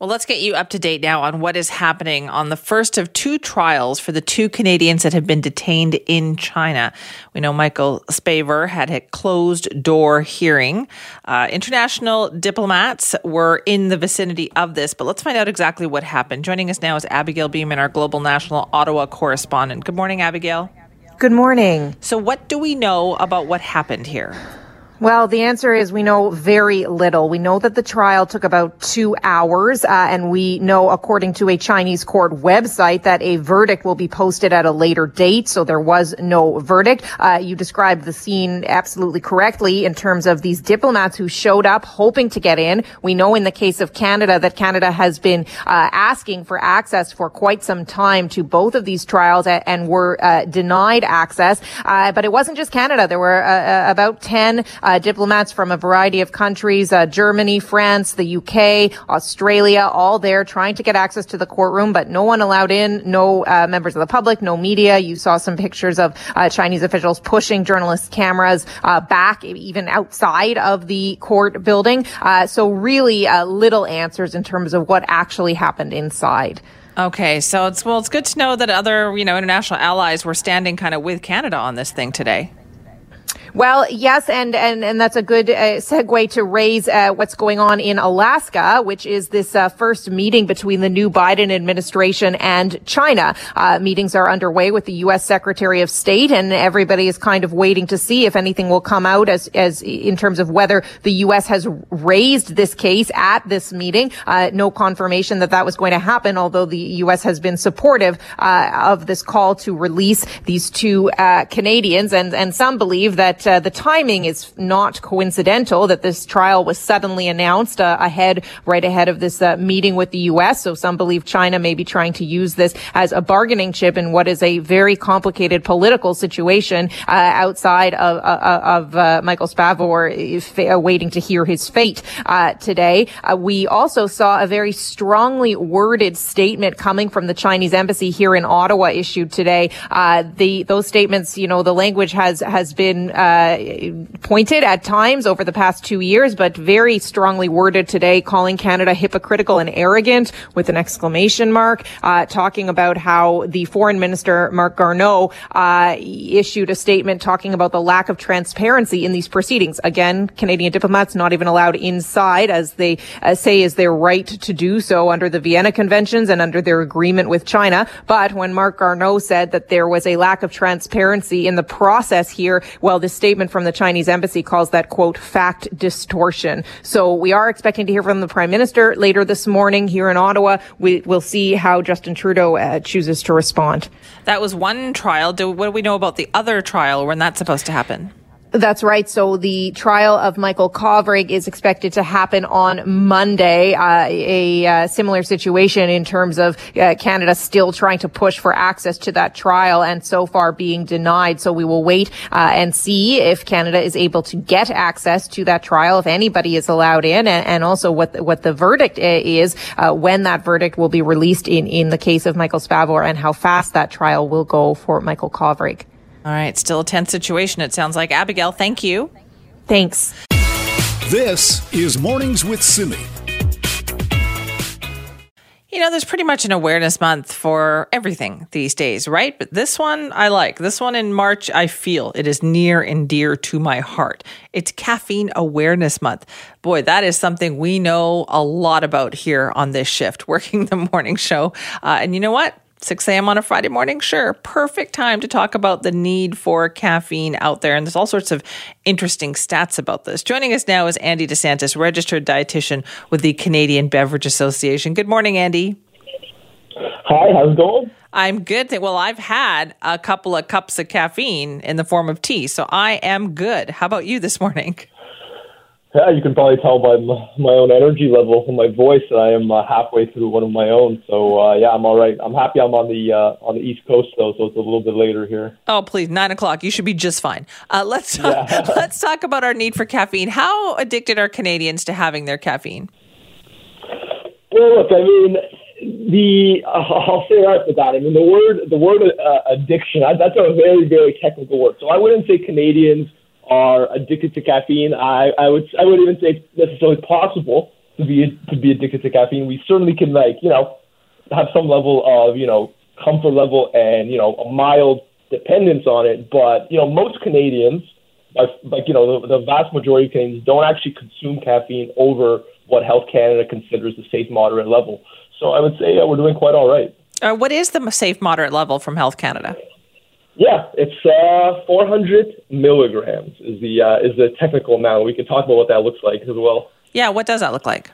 Well, let's get you up to date now on what is happening on the first of two trials for the two Canadians that have been detained in China. We know Michael Spavor had a closed door hearing. Uh, international diplomats were in the vicinity of this, but let's find out exactly what happened. Joining us now is Abigail Bimman, our global national Ottawa correspondent. Good morning, Abigail. Good morning. So, what do we know about what happened here? Well, the answer is we know very little. We know that the trial took about two hours, uh, and we know, according to a Chinese court website, that a verdict will be posted at a later date. So there was no verdict. Uh, you described the scene absolutely correctly in terms of these diplomats who showed up hoping to get in. We know in the case of Canada that Canada has been uh, asking for access for quite some time to both of these trials and were uh, denied access. Uh, but it wasn't just Canada. There were uh, about 10 uh, diplomats from a variety of countries, uh, Germany, France, the UK, Australia, all there trying to get access to the courtroom, but no one allowed in, no uh, members of the public, no media. You saw some pictures of uh, Chinese officials pushing journalists' cameras uh, back, even outside of the court building. Uh, so really little answers in terms of what actually happened inside. Okay, so it's well, it's good to know that other you know international allies were standing kind of with Canada on this thing today. Well, yes, and and and that's a good uh, segue to raise uh, what's going on in Alaska, which is this uh, first meeting between the new Biden administration and China. Uh, meetings are underway with the U.S. Secretary of State, and everybody is kind of waiting to see if anything will come out as as in terms of whether the U.S. has raised this case at this meeting. Uh, no confirmation that that was going to happen, although the U.S. has been supportive uh, of this call to release these two Canadians, and and some believe that that uh, the timing is not coincidental, that this trial was suddenly announced uh, ahead, right ahead of this uh, meeting with the U.S. So some believe China may be trying to use this as a bargaining chip in what is a very complicated political situation uh, outside of, uh, uh, of Michael Spavor waiting to hear his fate today. we also saw a very strongly worded statement coming from the Chinese embassy here in Ottawa issued today. the those statements, you know, the language has has been pointed at times over the past two years, but very strongly worded today, calling Canada hypocritical and arrogant with an exclamation mark, uh, talking about how the foreign minister, Marc Garneau, uh, issued a statement talking about the lack of transparency in these proceedings. Again, Canadian diplomats not even allowed inside, as they uh, say is their right to do so under the Vienna Conventions and under their agreement with China. But when Marc Garneau said that there was a lack of transparency in the process here, well, this statement from the Chinese embassy calls that quote fact distortion. So we are expecting to hear from the prime minister later this morning here in Ottawa. We will see how Justin Trudeau uh, chooses to respond. That was one trial. Do, what do we know about the other trial? When that's supposed to happen? That's right. So the trial of Michael Kovrig is expected to happen on Monday. Uh, a uh, similar situation in terms of uh, Canada still trying to push for access to that trial and so far being denied. So we will wait uh, and see if Canada is able to get access to that trial, if anybody is allowed in, and, and also what the, what the verdict uh, is, uh, when that verdict will be released in in the case of Michael Spavor, and how fast that trial will go for Michael Kovrig. All right, still a tense situation, it sounds like. Abigail, thank you. Thanks. This is Mornings with Simi. You know, there's pretty much an awareness month for everything these days, right? But this one I like. This one in March, I feel it is near and dear to my heart. It's Caffeine Awareness Month. Boy, that is something we know a lot about here on this shift, working the morning show. Uh, and you know what? 6 a.m. on a Friday morning, sure, perfect time to talk about the need for caffeine out there. And there's all sorts of interesting stats about this. Joining us now is Andy DeSantis, registered dietitian with the Canadian Beverage Association. Good morning, Andy. Hi, how's it going? I'm good. Well, I've had a couple of cups of caffeine in the form of tea, so I am good. How about you this morning? Yeah, you can probably tell by my own energy level and my voice. That I am uh, halfway through one of my own, so uh, yeah, I'm all right. I'm happy I'm on the uh, on the East Coast though, so it's a little bit later here. Oh, please, nine o'clock. You should be just fine. Uh, let's talk, yeah. let's talk about our need for caffeine. How addicted are Canadians to having their caffeine? Well, look, I mean, the uh, I'll say right with that. I mean, the word the word uh, addiction that's a very very technical word. So I wouldn't say Canadians are addicted to caffeine. I, I would I would even say it's necessarily possible to be to be addicted to caffeine. We certainly can like you know have some level of you know comfort level and you know a mild dependence on it. But you know most Canadians, are, like you know the, the vast majority of Canadians, don't actually consume caffeine over what Health Canada considers the safe moderate level. So I would say uh, we're doing quite all right. Uh, what is the safe moderate level from Health Canada? Yeah, it's uh, 400 milligrams is the uh, is the technical amount. We can talk about what that looks like as well. Yeah, what does that look like?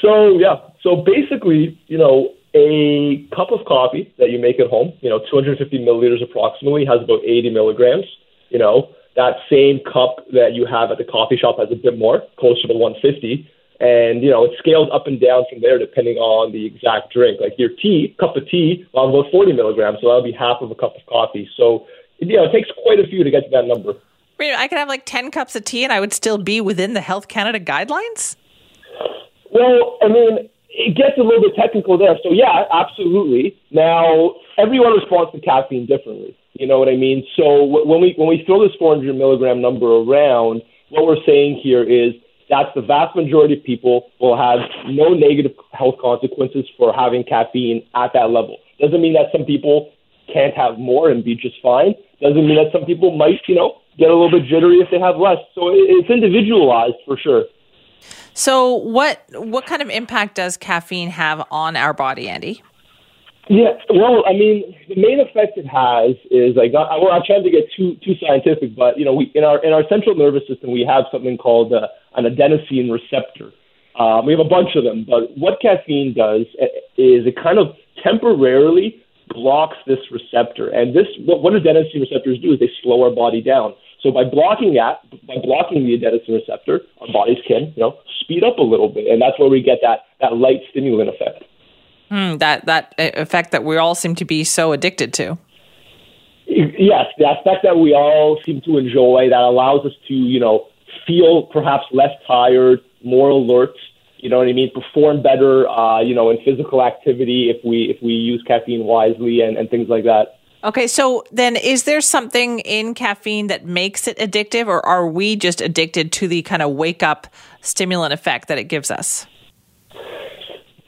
So yeah, so basically, you know, a cup of coffee that you make at home, you know, 250 milliliters approximately, has about 80 milligrams. You know, that same cup that you have at the coffee shop has a bit more, closer to 150. And, you know, it scales up and down from there depending on the exact drink. Like your tea, cup of tea, have about 40 milligrams, so that'll be half of a cup of coffee. So, you know, it takes quite a few to get to that number. I could have like 10 cups of tea and I would still be within the Health Canada guidelines? Well, I mean, it gets a little bit technical there. So, yeah, absolutely. Now, everyone responds to caffeine differently. You know what I mean? So, when we, when we throw this 400 milligram number around, what we're saying here is that's the vast majority of people will have no negative health consequences for having caffeine at that level. Doesn't mean that some people can't have more and be just fine. Doesn't mean that some people might, you know, get a little bit jittery if they have less. So it's individualized for sure. So what what kind of impact does caffeine have on our body, Andy? Yeah, well, I mean, the main effect it has is I, well, I'm trying to get too too scientific, but you know, we in our in our central nervous system we have something called uh, an adenosine receptor. Um, we have a bunch of them, but what caffeine does uh, is it kind of temporarily blocks this receptor, and this what, what adenosine receptors do is they slow our body down. So by blocking that, by blocking the adenosine receptor, our bodies can you know speed up a little bit, and that's where we get that that light stimulant effect. Hmm, that that effect that we all seem to be so addicted to. Yes, the aspect that we all seem to enjoy that allows us to, you know, feel perhaps less tired, more alert. You know what I mean? Perform better, uh, you know, in physical activity if we if we use caffeine wisely and, and things like that. Okay, so then is there something in caffeine that makes it addictive, or are we just addicted to the kind of wake up stimulant effect that it gives us?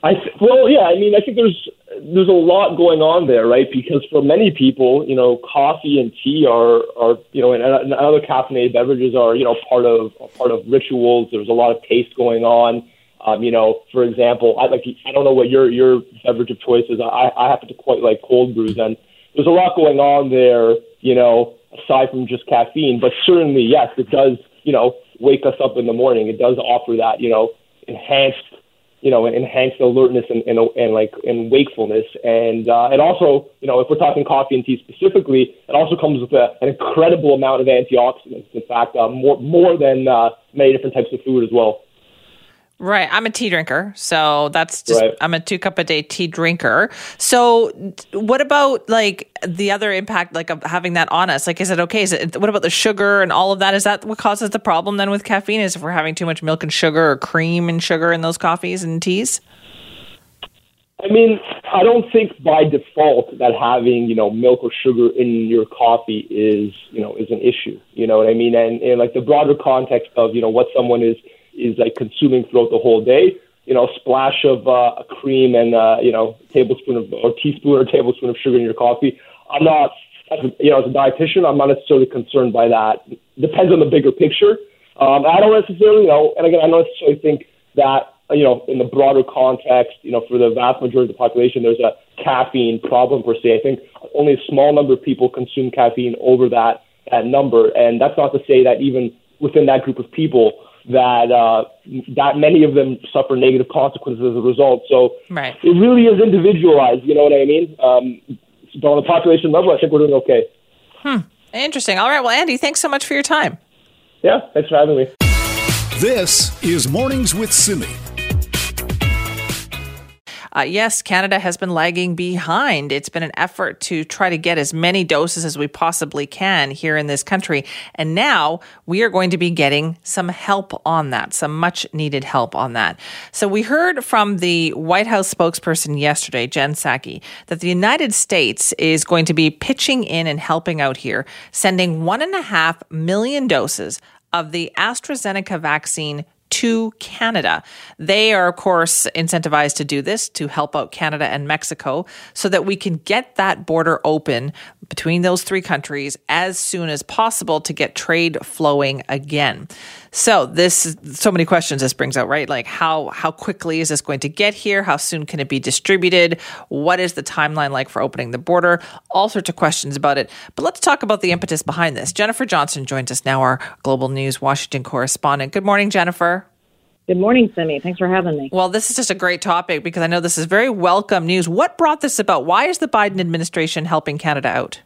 I th- well, yeah. I mean, I think there's there's a lot going on there, right? Because for many people, you know, coffee and tea are are you know, and, and other caffeinated beverages are you know part of part of rituals. There's a lot of taste going on. Um, you know, for example, I like I don't know what your your beverage of choice is. I I happen to quite like cold brews, and there's a lot going on there. You know, aside from just caffeine, but certainly yes, it does. You know, wake us up in the morning. It does offer that you know enhanced you know, enhanced alertness and, and, and like and wakefulness. And uh, it also, you know, if we're talking coffee and tea specifically, it also comes with a, an incredible amount of antioxidants. In fact, uh, more more than uh, many different types of food as well. Right. I'm a tea drinker. So that's just, right. I'm a two cup a day tea drinker. So what about like the other impact, like of having that on us? Like, is it okay? Is it, what about the sugar and all of that? Is that what causes the problem then with caffeine? Is if we're having too much milk and sugar or cream and sugar in those coffees and teas? I mean, I don't think by default that having, you know, milk or sugar in your coffee is, you know, is an issue. You know what I mean? And, and like the broader context of, you know, what someone is is like consuming throughout the whole day. You know, a splash of uh, cream and uh, you know, tablespoon of or teaspoon or tablespoon of sugar in your coffee. I'm not, as a, you know, as a dietitian, I'm not necessarily concerned by that. Depends on the bigger picture. Um, I don't necessarily, you know, and again, I don't necessarily think that you know, in the broader context, you know, for the vast majority of the population, there's a caffeine problem per se. I think only a small number of people consume caffeine over that that number, and that's not to say that even within that group of people, that uh, that many of them suffer negative consequences as a result. So right. it really is individualized. You know what I mean? Um, but on the population level, I think we're doing okay. Hmm. Interesting. All right. Well, Andy, thanks so much for your time. Yeah. Thanks for having me. This is Mornings with Simi. Uh, yes, Canada has been lagging behind. It's been an effort to try to get as many doses as we possibly can here in this country. And now we are going to be getting some help on that, some much needed help on that. So we heard from the White House spokesperson yesterday, Jen Psaki, that the United States is going to be pitching in and helping out here, sending one and a half million doses of the AstraZeneca vaccine to Canada. They are, of course, incentivized to do this to help out Canada and Mexico so that we can get that border open between those three countries as soon as possible to get trade flowing again. So this so many questions this brings out, right? Like how how quickly is this going to get here? How soon can it be distributed? What is the timeline like for opening the border? All sorts of questions about it. But let's talk about the impetus behind this. Jennifer Johnson joins us now, our Global News Washington correspondent. Good morning, Jennifer. Good morning, Simi. Thanks for having me. Well, this is just a great topic because I know this is very welcome news. What brought this about? Why is the Biden administration helping Canada out?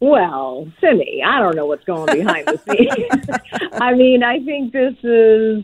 Well, Simi, I don't know what's going behind the scenes. I mean, I think this is,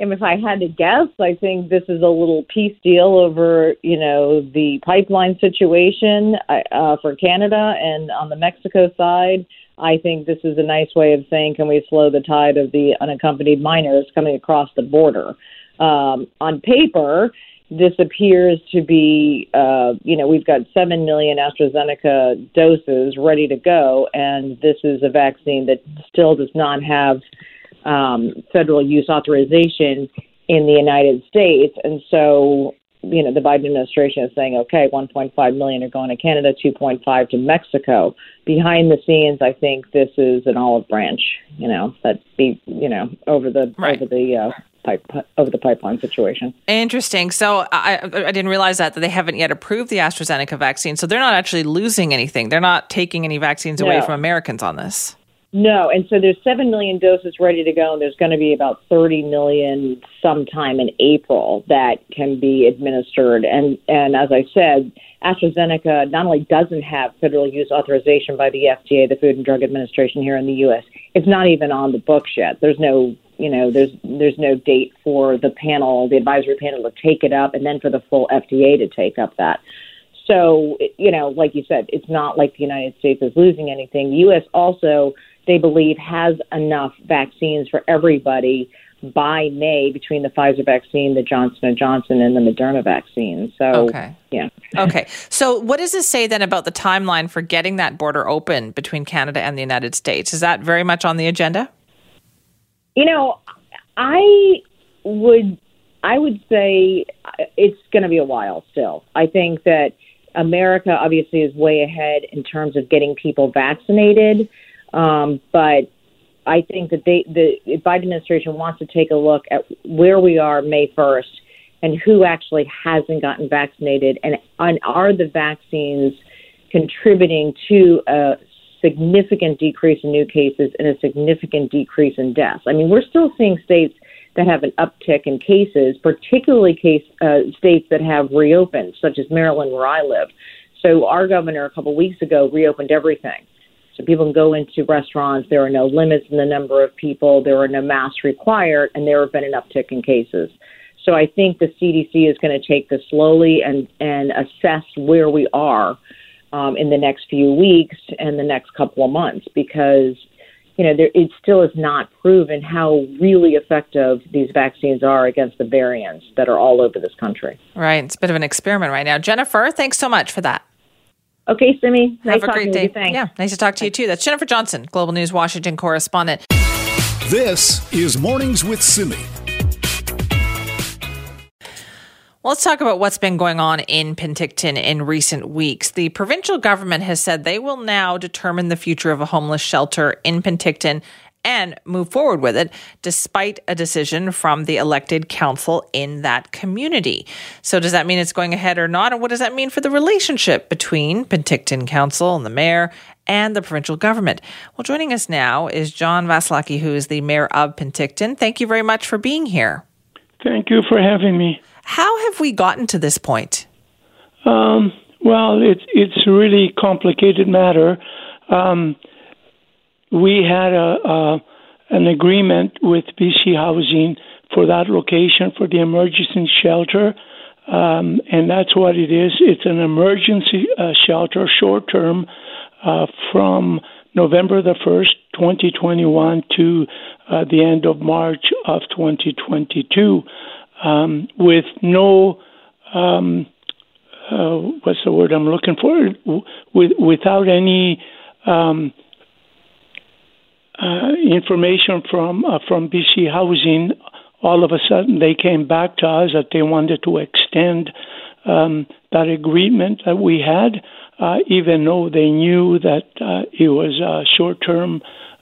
and if I had to guess, I think this is a little peace deal over, you know, the pipeline situation uh, for Canada and on the Mexico side. I think this is a nice way of saying, can we slow the tide of the unaccompanied minors coming across the border? Um, on paper, this appears to be, uh, you know, we've got 7 million AstraZeneca doses ready to go, and this is a vaccine that still does not have um, federal use authorization in the United States. And so, you know, the Biden administration is saying, okay, 1.5 million are going to Canada, 2.5 to Mexico. Behind the scenes, I think this is an olive branch, you know, that be, you know, over the right. over the uh, pipe of the pipeline situation. Interesting. So I, I didn't realize that that they haven't yet approved the AstraZeneca vaccine. So they're not actually losing anything. They're not taking any vaccines no. away from Americans on this. No, and so there's seven million doses ready to go, and there's going to be about 30 million sometime in April that can be administered. And and as I said, AstraZeneca not only doesn't have federal use authorization by the FDA, the Food and Drug Administration here in the U.S., it's not even on the books yet. There's no you know, there's there's no date for the panel, the advisory panel to take it up, and then for the full FDA to take up that. So, you know, like you said, it's not like the United States is losing anything. The U.S. also, they believe, has enough vaccines for everybody by May between the Pfizer vaccine, the Johnson and Johnson, and the Moderna vaccine. So, okay. yeah. okay. So, what does this say then about the timeline for getting that border open between Canada and the United States? Is that very much on the agenda? You know, I would I would say it's going to be a while still. I think that America obviously is way ahead in terms of getting people vaccinated, um, but I think that they, the Biden administration wants to take a look at where we are May 1st and who actually hasn't gotten vaccinated, and, and are the vaccines contributing to a significant decrease in new cases and a significant decrease in deaths. I mean, we're still seeing states that have an uptick in cases, particularly case uh, states that have reopened, such as Maryland, where I live. So our governor a couple weeks ago reopened everything. So people can go into restaurants. There are no limits in the number of people. There are no masks required, and there have been an uptick in cases. So I think the CDC is going to take this slowly and and assess where we are um, in the next few weeks and the next couple of months because you know there, it still is not proven how really effective these vaccines are against the variants that are all over this country. Right, it's a bit of an experiment right now. Jennifer, thanks so much for that. Okay, Simi. Nice Have a great day. Yeah, nice to talk to you too. That's Jennifer Johnson, Global News Washington correspondent. This is Mornings with Simi. Well, let's talk about what's been going on in Penticton in recent weeks. The provincial government has said they will now determine the future of a homeless shelter in Penticton and move forward with it despite a decision from the elected council in that community. So does that mean it's going ahead or not? And what does that mean for the relationship between Penticton Council and the mayor and the provincial government? Well, joining us now is John Vassilaki, who is the mayor of Penticton. Thank you very much for being here. Thank you for having me. How have we gotten to this point? Um, well, it's it's a really complicated matter. Um, we had a, a, an agreement with BC Housing for that location for the emergency shelter, um, and that's what it is. It's an emergency uh, shelter, short term, uh, from November the first, 2021, to uh, the end of March of 2022 um, with no um, uh, what's the word I'm looking for with, without any um, uh, information from uh, from BC Housing all of a sudden they came back to us that they wanted to extend um, that agreement that we had, uh, even though they knew that uh, it was a short-term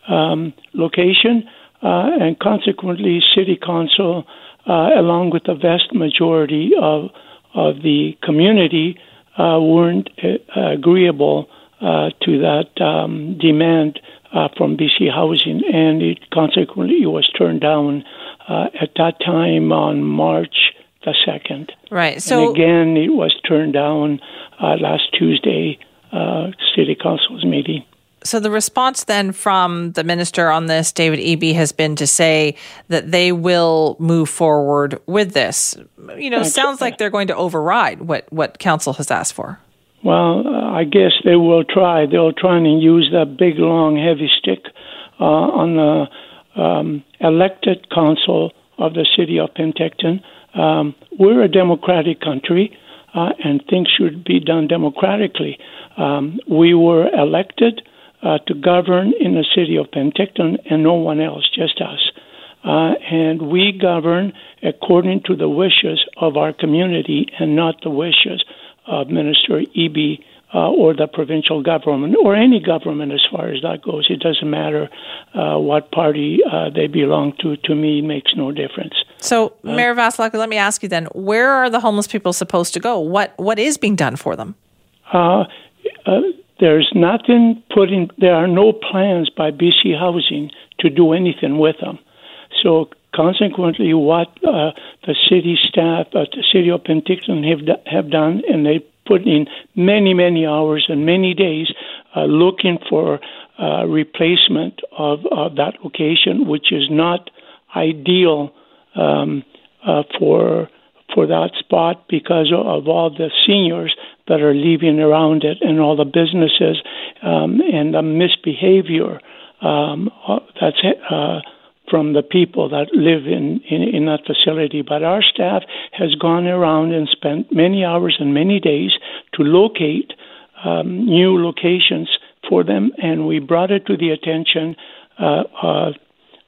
um, location, uh, and consequently, City Council, uh, along with the vast majority of of the community, weren't agreeable to that um, demand uh, from BC Housing, and it consequently was turned down uh, at that time on March the second. Right. So and again, it was turned down uh, last Tuesday, uh, City Council's meeting. So the response then from the minister on this, David Eby, has been to say that they will move forward with this. You know, sounds like they're going to override what what council has asked for. Well, uh, I guess they will try. They'll try and use that big, long, heavy stick uh, on the um, elected council of the city of Penticton. Um, we're a democratic country, uh, and things should be done democratically. Um, we were elected uh, to govern in the city of Penticton, and no one else, just us. Uh, and we govern according to the wishes of our community and not the wishes uh, Minister Eby uh, or the provincial government or any government as far as that goes. It doesn't matter uh, what party uh, they belong to. To me, makes no difference. So, uh, Mayor Vasilak, let me ask you then: Where are the homeless people supposed to go? What what is being done for them? Uh, uh, there's nothing put in. There are no plans by BC Housing to do anything with them. So consequently, what uh, the city staff at the city of Penticton have have done, and they put in many many hours and many days uh, looking for uh, replacement of, of that location, which is not ideal um, uh, for for that spot because of all the seniors that are leaving around it and all the businesses um, and the misbehavior um, uh, that's uh, from the people that live in, in, in that facility. But our staff has gone around and spent many hours and many days to locate um, new locations for them, and we brought it to the attention uh, of,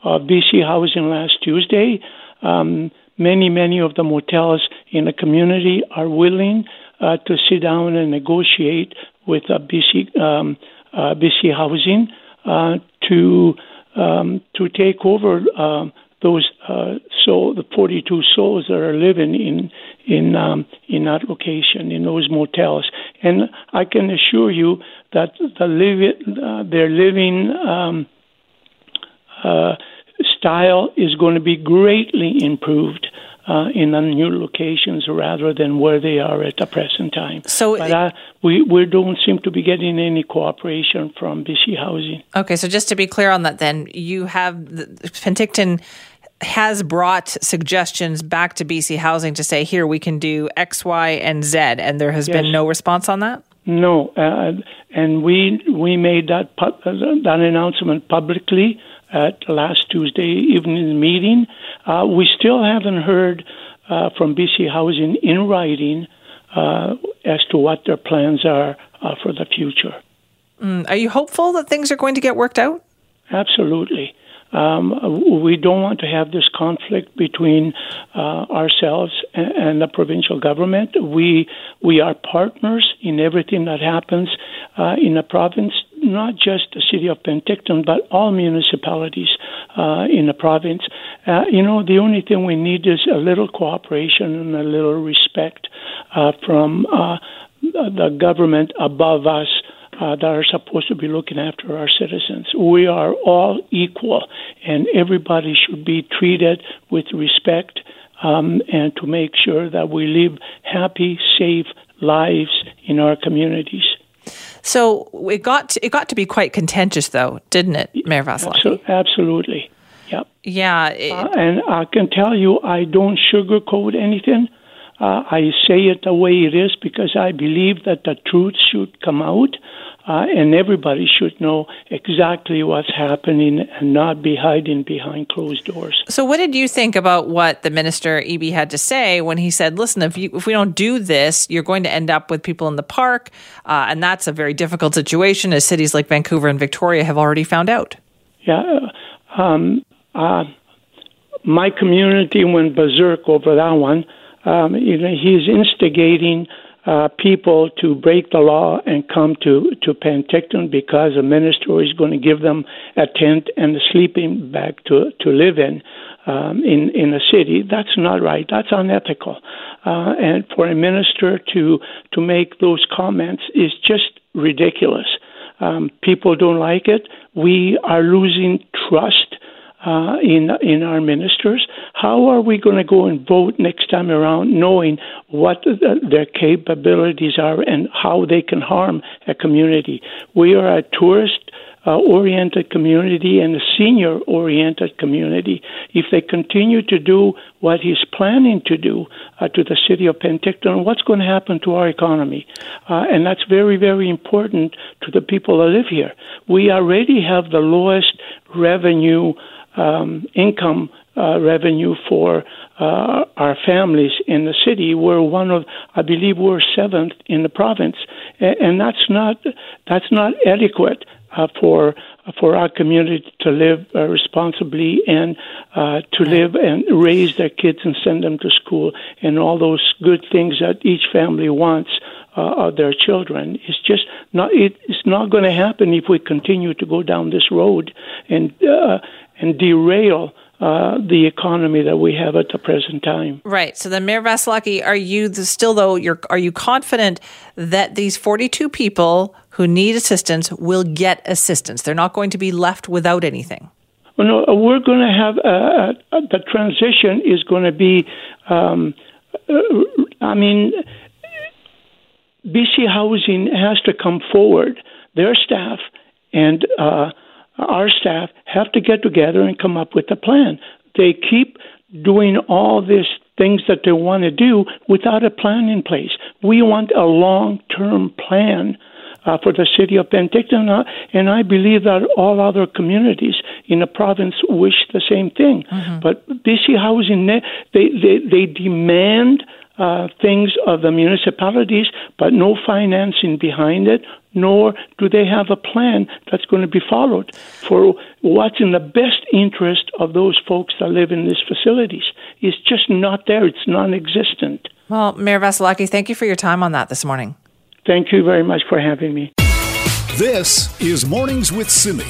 of BC Housing last Tuesday. Um, many, many of the motels in the community are willing uh, to sit down and negotiate with uh, BC, um, uh, BC Housing uh, to um, to take over um, those uh, soul, the 42 souls that are living in in um, in that location in those motels. And I can assure you that the live, uh, their living um, uh, style is going to be greatly improved uh, in the new locations rather than where they are at the present time. So, but uh, we we don't seem to be getting any cooperation from BC Housing. Okay, so just to be clear on that, then you have Penticton has brought suggestions back to BC Housing to say, here we can do X, Y, and Z, and there has yes. been no response on that. No, uh, and we we made that pu- that announcement publicly at last Tuesday evening meeting. Uh, we still haven't heard uh, from BC Housing in writing uh, as to what their plans are uh, for the future. Mm, are you hopeful that things are going to get worked out? Absolutely. Um, we don't want to have this conflict between uh, ourselves and, and, the provincial government. We we are partners in everything that happens uh, in the province, not just the city of Penticton, but all municipalities uh, in the province. Uh, you know, the only thing we need is a little cooperation and a little respect uh, from uh, the government above us uh, that are supposed to be looking after our citizens. We are all equal, and everybody should be treated with respect um, and to make sure that we live happy, safe lives in our communities. So it got to, it got to be quite contentious, though, didn't it, Mayor Vassilaki? Absolutely. Yep. Yeah. It, uh, and I can tell you, I don't sugarcoat anything. Uh, I say it the way it is because I believe that the truth should come out uh, and everybody should know exactly what's happening and not be hiding behind closed doors. So, what did you think about what the minister Eby had to say when he said, "Listen, if you, if we don't do this, you're going to end up with people in the park, uh, and that's a very difficult situation, as cities like Vancouver and Victoria have already found out." Yeah, um, uh, my community went berserk over that one. Um, you know, he's instigating uh, people to break the law and come to, to Penticton because a minister is going to give them a tent and a sleeping bag to, to live in um, in, in a city. That's not right. That's unethical. Uh, and for a minister to, to make those comments is just ridiculous. Um, people don't like it. We are losing trust uh, in in our ministers. How are we going to go and vote next time around, knowing what the, their capabilities are and how they can harm a community? We are a tourist. Uh, oriented community and a senior oriented community. If they continue to do what he's planning to do uh, to the city of Penticton, what's going to happen to our economy? Uh, and that's very, very important to the people that live here. We already have the lowest revenue um, income uh, revenue for uh, our families in the city. We're one of, I believe, we're seventh in the province, and, and that's not that's not adequate uh, for for our community to live uh, responsibly and uh, to live and raise their kids and send them to school and all those good things that each family wants uh, of their children. It's just not. It, it's not going to happen if we continue to go down this road and uh, and derail uh, the economy that we have at the present time. Right. So then, Mayor Vassilaki, are you the, still though? You're are you confident that these 42 people who need assistance will get assistance? They're not going to be left without anything. Well, no, we're going to have uh, uh, the transition is going to be. Um, uh, I mean, BC Housing has to come forward. Their staff and uh, our staff have to get together and come up with a plan. They keep doing all these things that they want to do without a plan in place. We want a long term plan. Uh, for the city of Penticton, uh, and I believe that all other communities in the province wish the same thing. Mm-hmm. But BC Housing, they, they, they demand uh, things of the municipalities, but no financing behind it, nor do they have a plan that's going to be followed for what's in the best interest of those folks that live in these facilities. It's just not there, it's non existent. Well, Mayor Vassilaki, thank you for your time on that this morning. Thank you very much for having me. This is Mornings with Simi.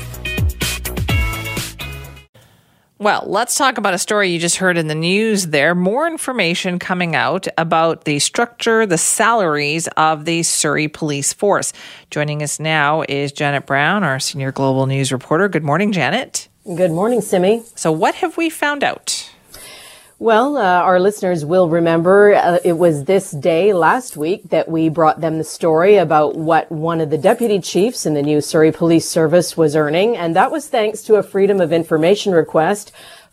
Well, let's talk about a story you just heard in the news there. More information coming out about the structure, the salaries of the Surrey Police Force. Joining us now is Janet Brown, our senior global news reporter. Good morning, Janet. Good morning, Simi. So, what have we found out? Well, uh, our listeners will remember uh, it was this day last week that we brought them the story about what one of the deputy chiefs in the new Surrey Police Service was earning, and that was thanks to a Freedom of Information request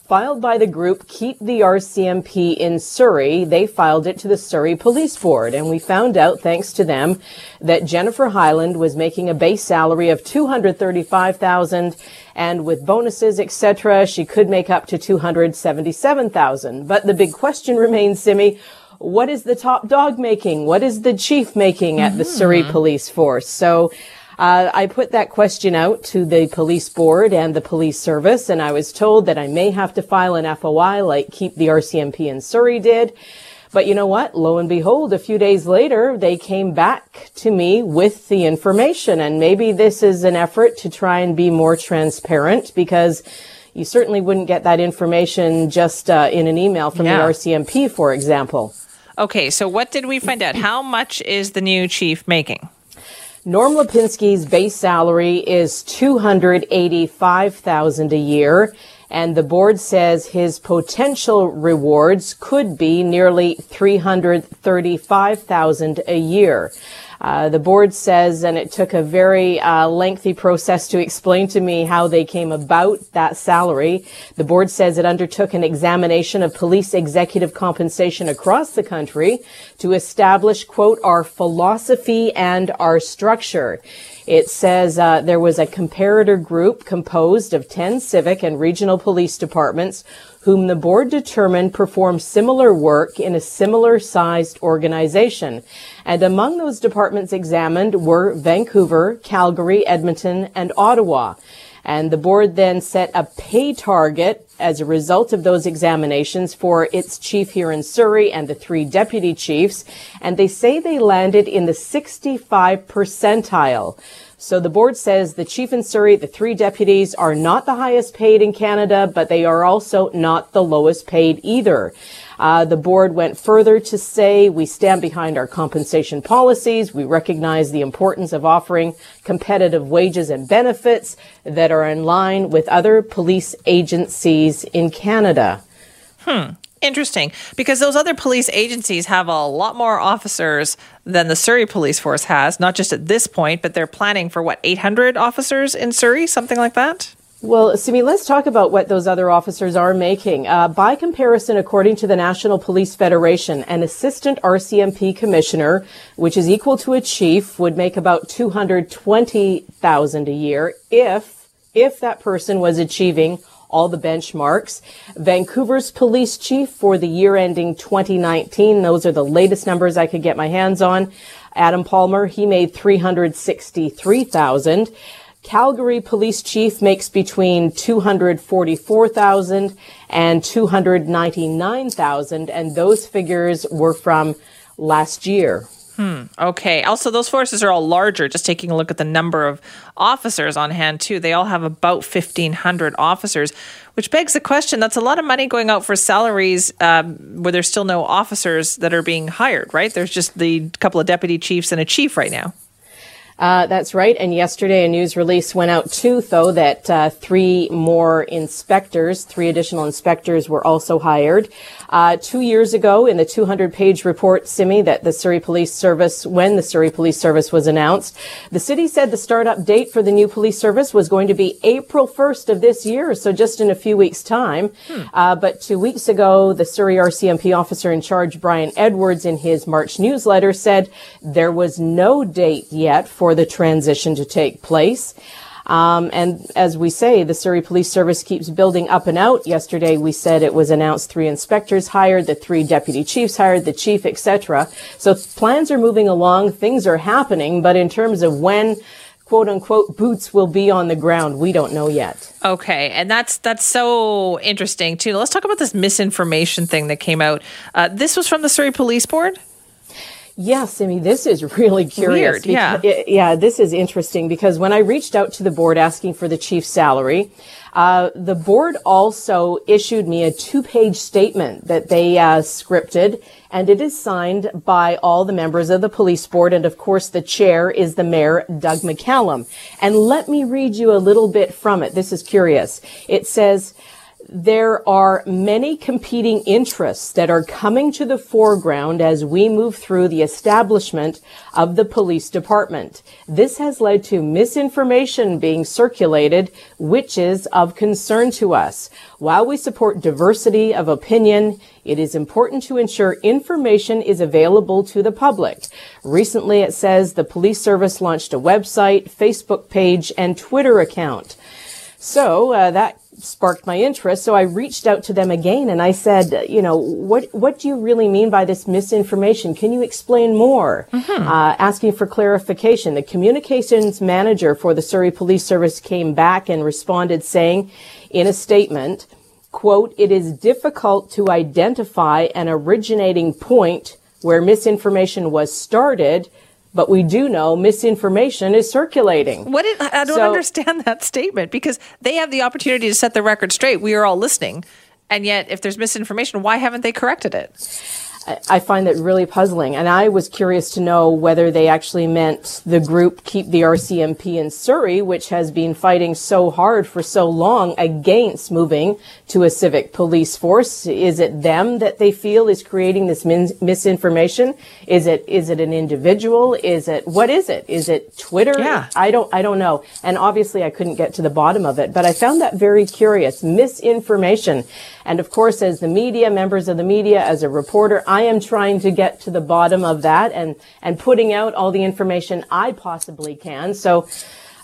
filed by the group Keep the RCMP in Surrey. They filed it to the Surrey Police Board, and we found out, thanks to them, that Jennifer Hyland was making a base salary of two hundred thirty-five thousand, and with bonuses, etc., she could make up to two hundred seventy-seven thousand. But the big question remains, Simi. What is the top dog making? What is the chief making at mm-hmm. the Surrey Police Force? So uh, I put that question out to the police board and the police service, and I was told that I may have to file an FOI like Keep the RCMP in Surrey did. But you know what? Lo and behold, a few days later, they came back to me with the information. And maybe this is an effort to try and be more transparent because you certainly wouldn't get that information just uh, in an email from yeah. the RCMP, for example. Okay, so what did we find out? How much is the new chief making? Norm Lipinski's base salary is 285,000 a year and the board says his potential rewards could be nearly 335,000 a year. Uh, the board says, and it took a very uh, lengthy process to explain to me how they came about that salary. The board says it undertook an examination of police executive compensation across the country to establish, quote, our philosophy and our structure. It says uh, there was a comparator group composed of 10 civic and regional police departments whom the board determined performed similar work in a similar sized organization. And among those departments examined were Vancouver, Calgary, Edmonton, and Ottawa. And the board then set a pay target as a result of those examinations for its chief here in Surrey and the three deputy chiefs. And they say they landed in the 65 percentile. So the board says the chief in Surrey, the three deputies are not the highest paid in Canada, but they are also not the lowest paid either. Uh, the board went further to say we stand behind our compensation policies. We recognize the importance of offering competitive wages and benefits that are in line with other police agencies in Canada. Hmm. Interesting, because those other police agencies have a lot more officers than the Surrey Police Force has, not just at this point, but they're planning for what, 800 officers in Surrey, something like that? Well, Simi, let's talk about what those other officers are making. Uh, by comparison, according to the National Police Federation, an assistant RCMP commissioner, which is equal to a chief, would make about 220,000 a year if, if that person was achieving all the benchmarks. Vancouver's police chief for the year ending 2019, those are the latest numbers I could get my hands on. Adam Palmer, he made 363,000. Calgary police chief makes between 244,000 and 299,000 and those figures were from last year. Hmm. Okay. Also, those forces are all larger. Just taking a look at the number of officers on hand, too. They all have about 1,500 officers, which begs the question that's a lot of money going out for salaries um, where there's still no officers that are being hired, right? There's just the couple of deputy chiefs and a chief right now. Uh, that's right. And yesterday, a news release went out too, though, that uh, three more inspectors, three additional inspectors, were also hired. Uh, two years ago, in the 200-page report, Simi, that the Surrey Police Service, when the Surrey Police Service was announced, the city said the startup date for the new police service was going to be April 1st of this year, so just in a few weeks' time. Hmm. Uh, but two weeks ago, the Surrey RCMP officer in charge, Brian Edwards, in his March newsletter, said there was no date yet for the transition to take place. Um, and as we say, the Surrey Police Service keeps building up and out. Yesterday, we said it was announced three inspectors hired, the three deputy chiefs hired, the chief, etc. So plans are moving along, things are happening, but in terms of when quote unquote boots will be on the ground. We don't know yet. Okay, and that's that's so interesting too. Let's talk about this misinformation thing that came out. Uh, this was from the Surrey Police Board. Yes, I mean, this is really curious. Weird, yeah. yeah, this is interesting because when I reached out to the board asking for the chief's salary, uh, the board also issued me a two-page statement that they uh, scripted, and it is signed by all the members of the police board, and of course the chair is the mayor, Doug McCallum. And let me read you a little bit from it. This is curious. It says, there are many competing interests that are coming to the foreground as we move through the establishment of the police department. This has led to misinformation being circulated, which is of concern to us. While we support diversity of opinion, it is important to ensure information is available to the public. Recently, it says the police service launched a website, Facebook page, and Twitter account. So uh, that sparked my interest. So I reached out to them again and I said, you know, what what do you really mean by this misinformation? Can you explain more? Mm-hmm. Uh, asking for clarification. The communications manager for the Surrey Police Service came back and responded saying in a statement, quote, it is difficult to identify an originating point where misinformation was started but we do know misinformation is circulating. What is, I don't so, understand that statement because they have the opportunity to set the record straight. We are all listening. And yet, if there's misinformation, why haven't they corrected it? I find that really puzzling. And I was curious to know whether they actually meant the group Keep the RCMP in Surrey, which has been fighting so hard for so long against moving to a civic police force. Is it them that they feel is creating this min- misinformation? Is it, is it an individual? Is it, what is it? Is it Twitter? Yeah. I don't, I don't know. And obviously I couldn't get to the bottom of it, but I found that very curious. Misinformation. And of course, as the media, members of the media, as a reporter, I am trying to get to the bottom of that and, and putting out all the information I possibly can. So,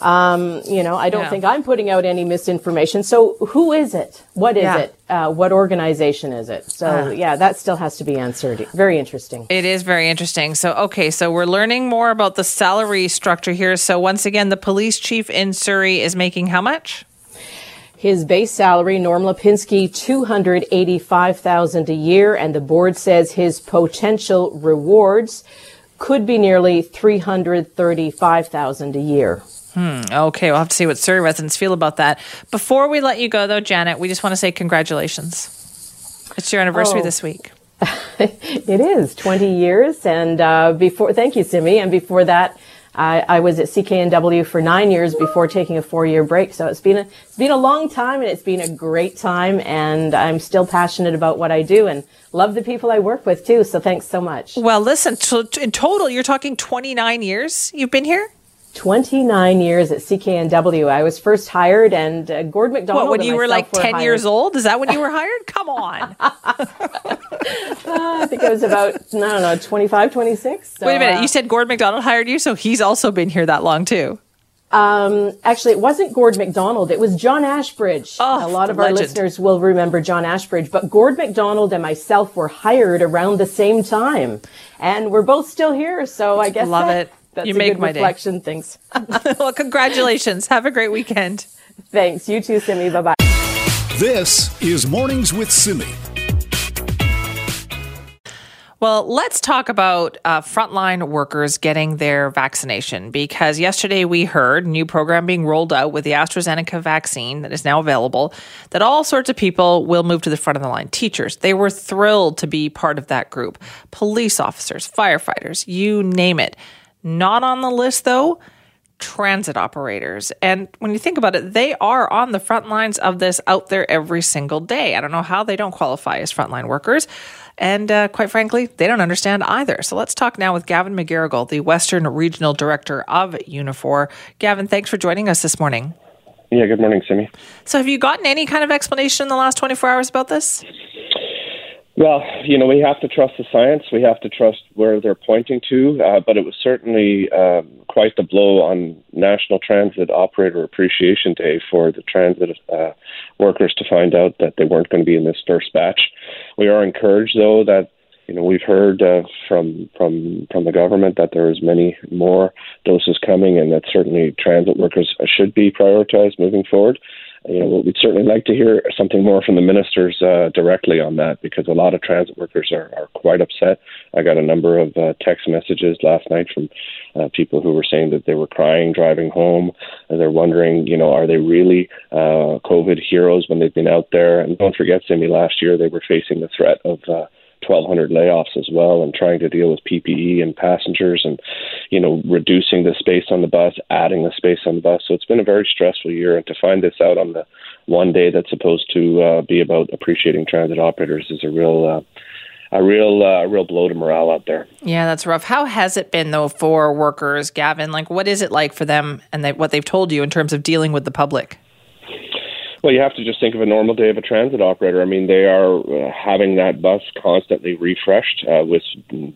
um, you know, I don't yeah. think I'm putting out any misinformation. So who is it? What is yeah. it? Uh, what organization is it? So uh. yeah, that still has to be answered. Very interesting. It is very interesting. So okay, so we're learning more about the salary structure here. So once again, the police chief in Surrey is making how much? His base salary, Norm Lipinski, 285000 a year, and the board says his potential rewards could be nearly 335000 a year. Hmm, okay, we'll have to see what Surrey residents feel about that. Before we let you go, though, Janet, we just want to say congratulations. It's your anniversary Oh. this week. It is 20 years, and uh, before, thank you, Simi. And before that, I, I was at CKNW for nine years before taking a four-year break. So it's been a it's been a long time, and it's been a great time. And I'm still passionate about what I do, and love the people I work with too. So thanks so much. Well, listen, so t- in total, you're talking 29 years you've been here? 29 years at CKNW. I was first hired, and uh, Gord McDonald. What, when you were like myself 10 years old? Is that when you were hired? Come on. I think I was about, I don't know, 25, 26. So, Wait a minute. uh, You said Gord McDonald hired you, so he's also been here that long, too. Um, actually, it wasn't Gord McDonald. It was John Ashbridge. Oh, a lot of the our legend. listeners will remember John Ashbridge, but Gord McDonald and myself were hired around the same time, and we're both still here. So I guess Love that- it. That's You a make good my day. reflection. Thanks. well, congratulations. Have a great weekend. Thanks. You too, Simi. Bye bye. This is Mornings with Simi. Well, let's talk about uh, frontline workers getting their vaccination because yesterday we heard new program being rolled out with the AstraZeneca vaccine that is now available that all sorts of people will move to the front of the line. Teachers, they were thrilled to be part of that group. Police officers, firefighters, you name it. Not on the list though, transit operators. And when you think about it, they are on the front lines of this out there every single day. I don't know how they don't qualify as frontline workers. And uh, quite frankly, they don't understand either. So let's talk now with Gavin McGarrigle, the Western Regional Director of Unifor. Gavin, thanks for joining us this morning. Yeah, good morning, Simi. So, have you gotten any kind of explanation in the last 24 hours about this? Well, you know, we have to trust the science. We have to trust where they're pointing to. Uh, but it was certainly um, quite the blow on National Transit Operator Appreciation Day for the transit uh, workers to find out that they weren't going to be in this first batch. We are encouraged, though, that you know we've heard uh, from from from the government that there is many more doses coming, and that certainly transit workers should be prioritized moving forward. You know, we'd certainly like to hear something more from the ministers uh, directly on that because a lot of transit workers are, are quite upset. I got a number of uh, text messages last night from uh, people who were saying that they were crying driving home. And they're wondering, you know, are they really uh, COVID heroes when they've been out there? And don't forget, Cindy, last year they were facing the threat of uh, 1,200 layoffs as well, and trying to deal with PPE and passengers, and you know, reducing the space on the bus, adding the space on the bus. So it's been a very stressful year, and to find this out on the one day that's supposed to uh, be about appreciating transit operators is a real. Uh, a real, uh, real blow to morale out there. Yeah, that's rough. How has it been though for workers, Gavin? Like, what is it like for them, and they, what they've told you in terms of dealing with the public? Well, you have to just think of a normal day of a transit operator. I mean, they are uh, having that bus constantly refreshed uh, with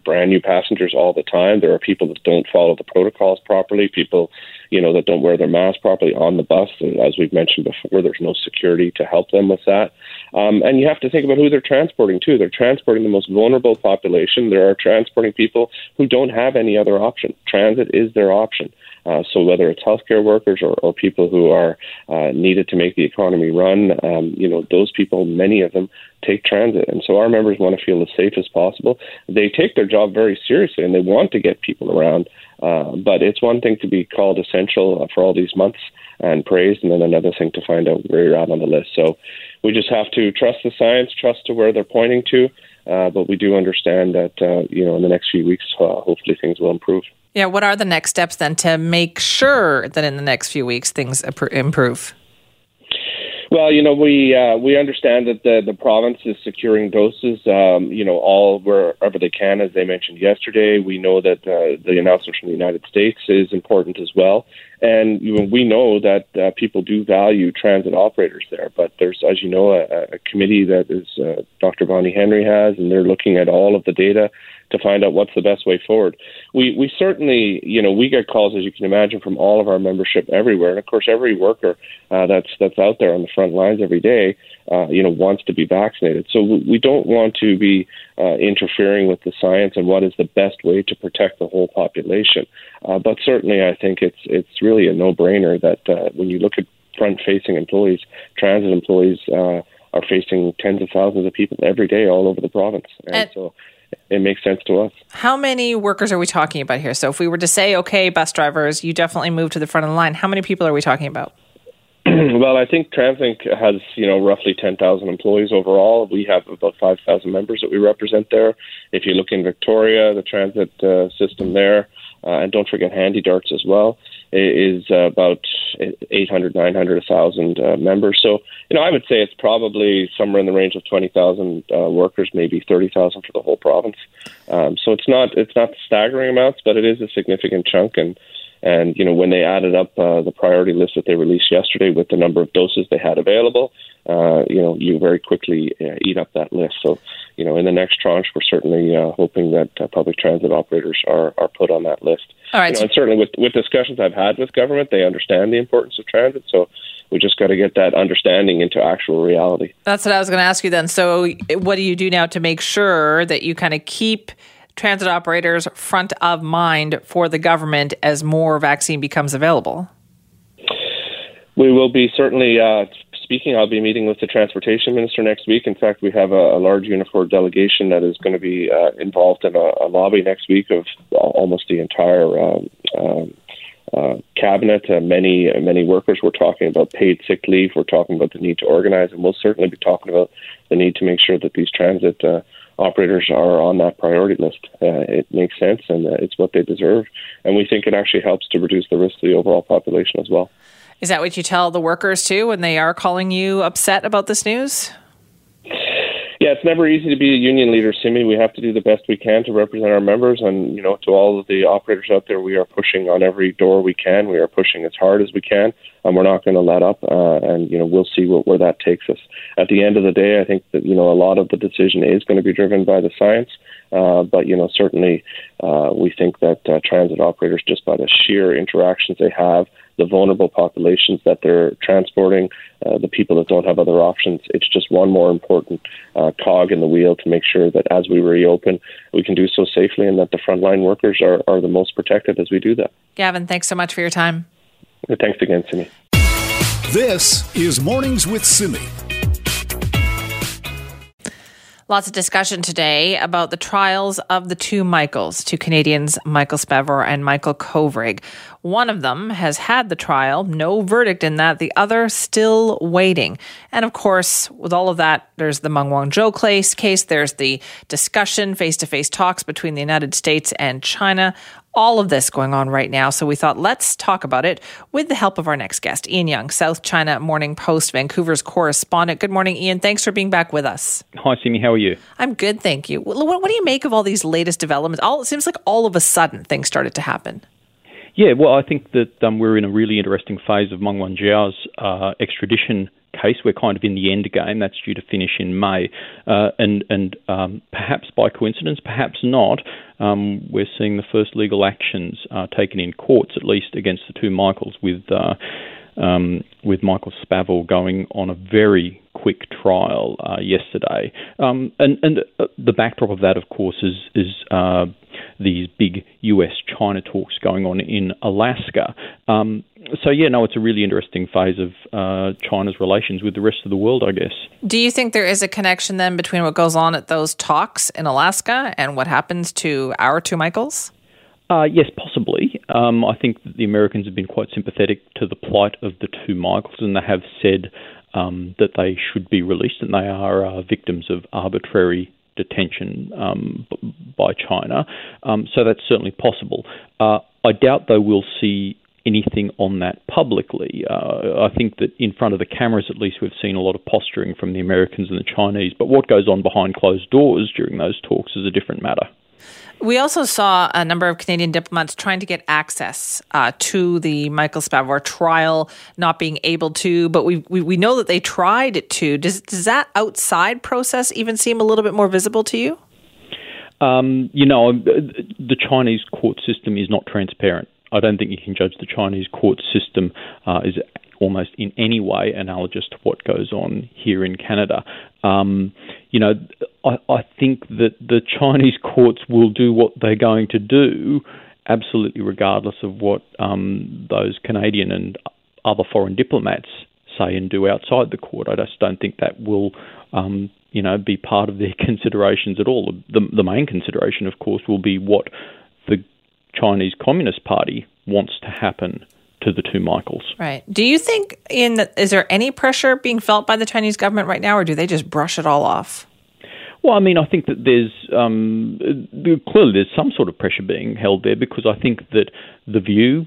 brand new passengers all the time. There are people that don't follow the protocols properly, people, you know, that don't wear their mask properly on the bus. And as we've mentioned before, there's no security to help them with that. Um, and you have to think about who they're transporting too. They're transporting the most vulnerable population. There are transporting people who don't have any other option. Transit is their option. Uh, so whether it's healthcare workers or, or people who are uh, needed to make the economy run, um, you know, those people, many of them take transit. And so our members want to feel as safe as possible. They take their job very seriously and they want to get people around. Uh, but it's one thing to be called essential uh, for all these months and praised, and then another thing to find out where you're at on the list. So we just have to trust the science, trust to where they're pointing to. Uh, but we do understand that, uh, you know, in the next few weeks, uh, hopefully things will improve. Yeah, what are the next steps then to make sure that in the next few weeks things improve? Well, you know, we uh, we understand that the the province is securing doses, um, you know, all wherever they can, as they mentioned yesterday. We know that uh, the announcement from the United States is important as well, and we know that uh, people do value transit operators there. But there's, as you know, a, a committee that is uh, Dr. Bonnie Henry has, and they're looking at all of the data to find out what's the best way forward. We we certainly, you know, we get calls as you can imagine from all of our membership everywhere, and of course, every worker uh, that's that's out there on the front lines every day, uh, you know, wants to be vaccinated. So we, don't want to be uh, interfering with the science and what is the best way to protect the whole population. Uh, but certainly, I think it's it's really a no brainer that uh, when you look at front-facing employees. Transit employees uh, are facing tens of thousands of people every day all over the province, and, and so it makes sense to us. How many workers are we talking about here? So if we were to say, okay, bus drivers, you definitely move to the front of the line, how many people are we talking about? well, I think TransLink has, you know, roughly 10,000 employees overall. We have about 5,000 members that we represent there. If you look in Victoria, the transit uh, system there, uh, and don't forget Handy Darts as well, is about 800, 900, 1,000 uh, members. So, you know, I would say it's probably somewhere in the range of 20,000 uh, workers, maybe 30,000 for the whole province. Um, so it's not it's not staggering amounts, but it is a significant chunk. And and you know, when they added up uh, the priority list that they released yesterday with the number of doses they had available, uh, you know, you very quickly uh, eat up that list. So, you know, in the next tranche, we're certainly uh, hoping that uh, public transit operators are are put on that list. All right. You know, and certainly with with discussions I've had with government, they understand the importance of transit. So we just got to get that understanding into actual reality. That's what I was going to ask you then. So, what do you do now to make sure that you kind of keep transit operators front of mind for the government as more vaccine becomes available? We will be certainly uh, speaking. I'll be meeting with the transportation minister next week. In fact, we have a, a large Unifor delegation that is going to be uh, involved in a, a, lobby next week of almost the entire um, um, uh, cabinet. Uh, many many workers. We're talking about paid sick leave. We're talking about the need to organize, and we'll certainly be talking about the need to make sure that these transit uh, operators are on that priority list. Uh, it makes sense and uh, it's what they deserve. And we think it actually helps to reduce the risk to the overall population as well. Is that what you tell the workers too when they are calling you upset about this news? Yeah, it's never easy to be a union leader, Simi. We have to do the best we can to represent our members, and you know, to all of the operators out there, we are pushing on every door we can. We are pushing as hard as we can, and we're not going to let up. Uh, and you know, we'll see what, where that takes us. At the end of the day, I think that you know a lot of the decision is going to be driven by the science. Uh, but you know, certainly, uh, we think that uh, transit operators, just by the sheer interactions they have, the vulnerable populations that they're transporting, uh, the people that don't have other options, it's just one more important uh, cog in the wheel to make sure that as we reopen, we can do so safely, and that the frontline workers are, are the most protected as we do that. Gavin, thanks so much for your time. Thanks again, Simi. This is Mornings with Simi. Lots of discussion today about the trials of the two Michaels, two Canadians, Michael Spavor and Michael Kovrig. One of them has had the trial, no verdict in that, the other still waiting. And of course, with all of that, there's the Meng Wanzhou case, case, there's the discussion, face to face talks between the United States and China all of this going on right now. So we thought, let's talk about it with the help of our next guest, Ian Young, South China Morning Post, Vancouver's correspondent. Good morning, Ian. Thanks for being back with us. Hi, Simi. How are you? I'm good, thank you. What, what do you make of all these latest developments? All it seems like all of a sudden things started to happen. Yeah, well, I think that um, we're in a really interesting phase of Meng Wanzhou's uh, extradition case. We're kind of in the end game. That's due to finish in May, uh, and and um, perhaps by coincidence, perhaps not. Um, we're seeing the first legal actions uh, taken in courts, at least against the two Michaels, with uh, um, with Michael Spavor going on a very quick trial uh, yesterday. Um, and and uh, the backdrop of that, of course, is is uh, these big US-China talks going on in Alaska. Um, so yeah, no, it's a really interesting phase of uh, China's relations with the rest of the world, I guess. Do you think there is a connection then between what goes on at those talks in Alaska and what happens to our two Michaels? Uh, yes, possibly. Um, I think the Americans have been quite sympathetic to the plight of the two Michaels, and they have said um, that they should be released, and they are uh, victims of arbitrary detention um, by China. Um, so that's certainly possible. Uh, I doubt though, we'll see anything on that publicly. Uh, I think that in front of the cameras, at least, we've seen a lot of posturing from the Americans and the Chinese. But what goes on behind closed doors during those talks is a different matter. We also saw a number of Canadian diplomats trying to get access uh, to the Michael Spavor trial, not being able to, but we, we, we know that they tried to. Does, does that outside process even seem a little bit more visible to you? Um, you know, the Chinese court system is not transparent. I don't think you can judge the Chinese court system uh, is almost in any way analogous to what goes on here in Canada. Um, you know, I, I think that the Chinese courts will do what they're going to do, absolutely regardless of what um, those Canadian and other foreign diplomats say and do outside the court. I just don't think that will, um, you know, be part of their considerations at all. The, the main consideration, of course, will be what the Chinese Communist Party wants to happen to the two Michaels. Right. Do you think in the, is there any pressure being felt by the Chinese government right now, or do they just brush it all off? Well, I mean, I think that there's um, clearly there's some sort of pressure being held there because I think that the view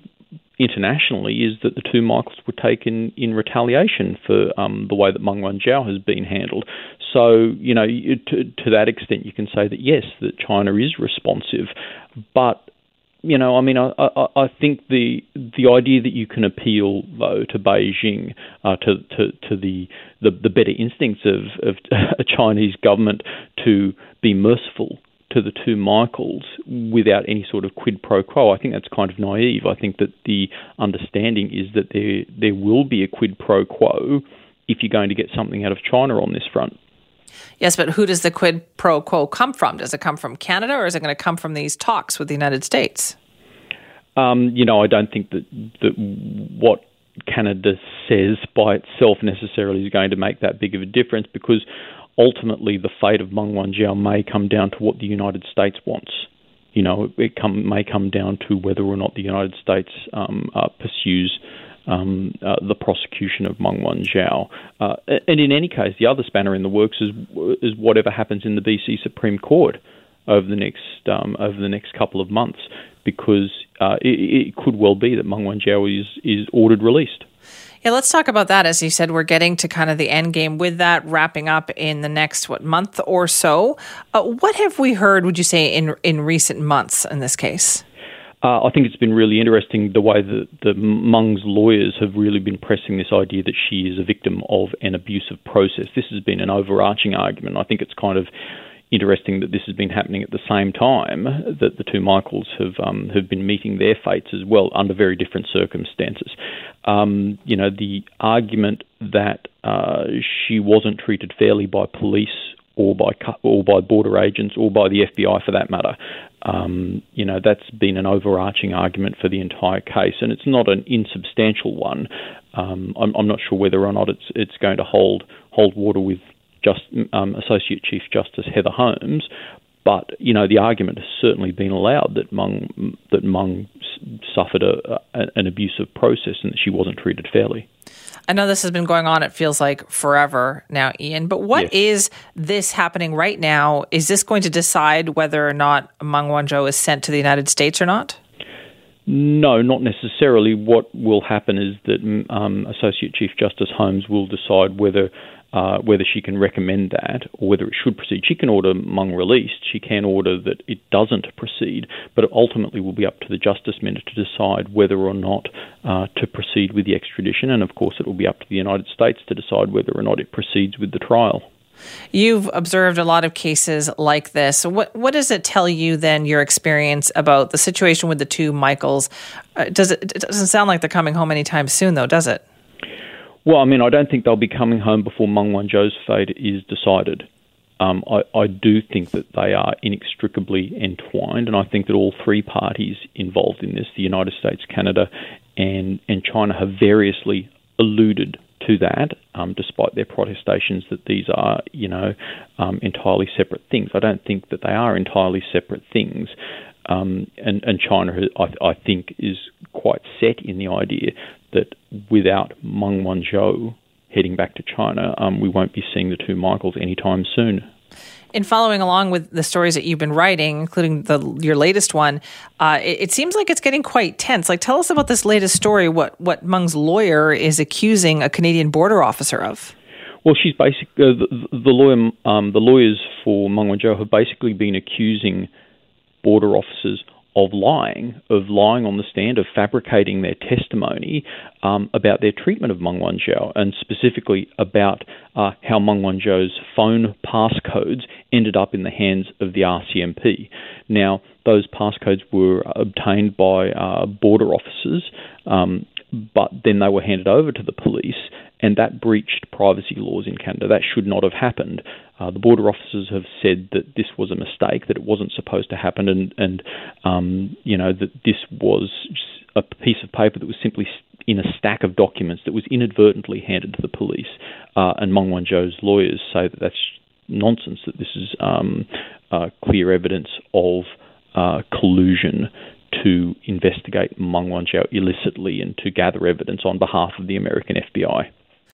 internationally is that the two Michaels were taken in retaliation for um, the way that Meng Wanzhou has been handled. So, you know, to, to that extent, you can say that yes, that China is responsive, but you know, I mean, I, I, I, think the the idea that you can appeal though to Beijing, uh, to, to to the, the the better instincts of of a Chinese government to be merciful to the two Michaels without any sort of quid pro quo, I think that's kind of naive. I think that the understanding is that there there will be a quid pro quo if you're going to get something out of China on this front. Yes, but who does the quid pro quo come from? Does it come from Canada or is it going to come from these talks with the United States? Um, you know, I don't think that, that what Canada says by itself necessarily is going to make that big of a difference because ultimately the fate of Meng Wanzhou may come down to what the United States wants. You know, it come, may come down to whether or not the United States um, uh, pursues um, uh, the prosecution of Meng Wanzhou. Uh, and in any case, the other spanner in the works is is whatever happens in the BC Supreme Court over the next um, over the next couple of months, because uh, it, it, could well be that Meng Wanzhou is is ordered released. Yeah, let's talk about that. As you said, we're getting to kind of the end game with that wrapping up in the next what month or so. Uh, what have we heard? Would you say in in recent months in this case? Uh, I think it's been really interesting the way that the Meng's lawyers have really been pressing this idea that she is a victim of an abusive process. This has been an overarching argument. I think it's kind of interesting that this has been happening at the same time that the two Michaels have um, have been meeting their fates as well under very different circumstances. Um, you know, the argument that uh, she wasn't treated fairly by police or by or by border agents or by the FBI for that matter. Um, you know that's been an overarching argument for the entire case, and it's not an insubstantial one. Um, I'm, I'm, not sure whether or not it's it's going to hold hold water with just um, Associate Chief Justice Heather Holmes, but you know the argument has certainly been allowed that Meng that Meng suffered a, a, an abusive process and that she wasn't treated fairly. I know this has been going on, it feels like forever now, Ian, but what yes. is this happening right now? Is this going to decide whether or not Meng Wanzhou is sent to the United States or not? No, not necessarily. What will happen is that um, Associate Chief Justice Holmes will decide whether uh, whether she can recommend that or whether it should proceed. She can order Meng released. She can order that it doesn't proceed, but it ultimately will be up to the Justice Minister to decide whether or not uh, to proceed with the extradition. And of course, it will be up to the United States to decide whether or not it proceeds with the trial. You've observed a lot of cases like this. What what does it tell you then? Your experience about the situation with the two Michaels? Uh, does it, it doesn't sound like they're coming home anytime soon, though, does it? Well, I mean, I don't think they'll be coming home before Meng Wanzhou's fate is decided. Um, I, I, do think that they are inextricably entwined, and I think that all three parties involved in this, the United States, Canada, and, and China, have variously alluded to that, um, despite their protestations that these are, you know, um, entirely separate things. I don't think that they are entirely separate things. Um, and, and, China, I, I, think, is quite set in the idea that without Meng Wanzhou heading back to China, um, we won't be seeing the two Michaels anytime soon. In following along with the stories that you've been writing, including the your latest one, uh, it, it, seems like it's getting quite tense. Like, tell us about this latest story. What what Meng's lawyer is accusing a Canadian border officer of? Well, she's basically uh, the, the, lawyer. Um, the lawyers for Meng Wanzhou have basically been accusing border officers of lying, of lying on the stand, of fabricating their testimony um, about their treatment of Meng Wanzhou, and specifically about uh, how Meng Wanzhou's phone passcodes ended up in the hands of the RCMP. Now, those passcodes were obtained by uh, border officers, um, but then they were handed over to the police, and that breached privacy laws in Canada. That should not have happened. Uh, the border officers have said that this was a mistake, that it wasn't supposed to happen, and and um, you know that this was a piece of paper that was simply in a stack of documents that was inadvertently handed to the police. Uh, and Meng Wanzhou's lawyers say that that's nonsense. That this is um, uh, clear evidence of uh, collusion to investigate Meng Wanzhou illicitly and to gather evidence on behalf of the American FBI.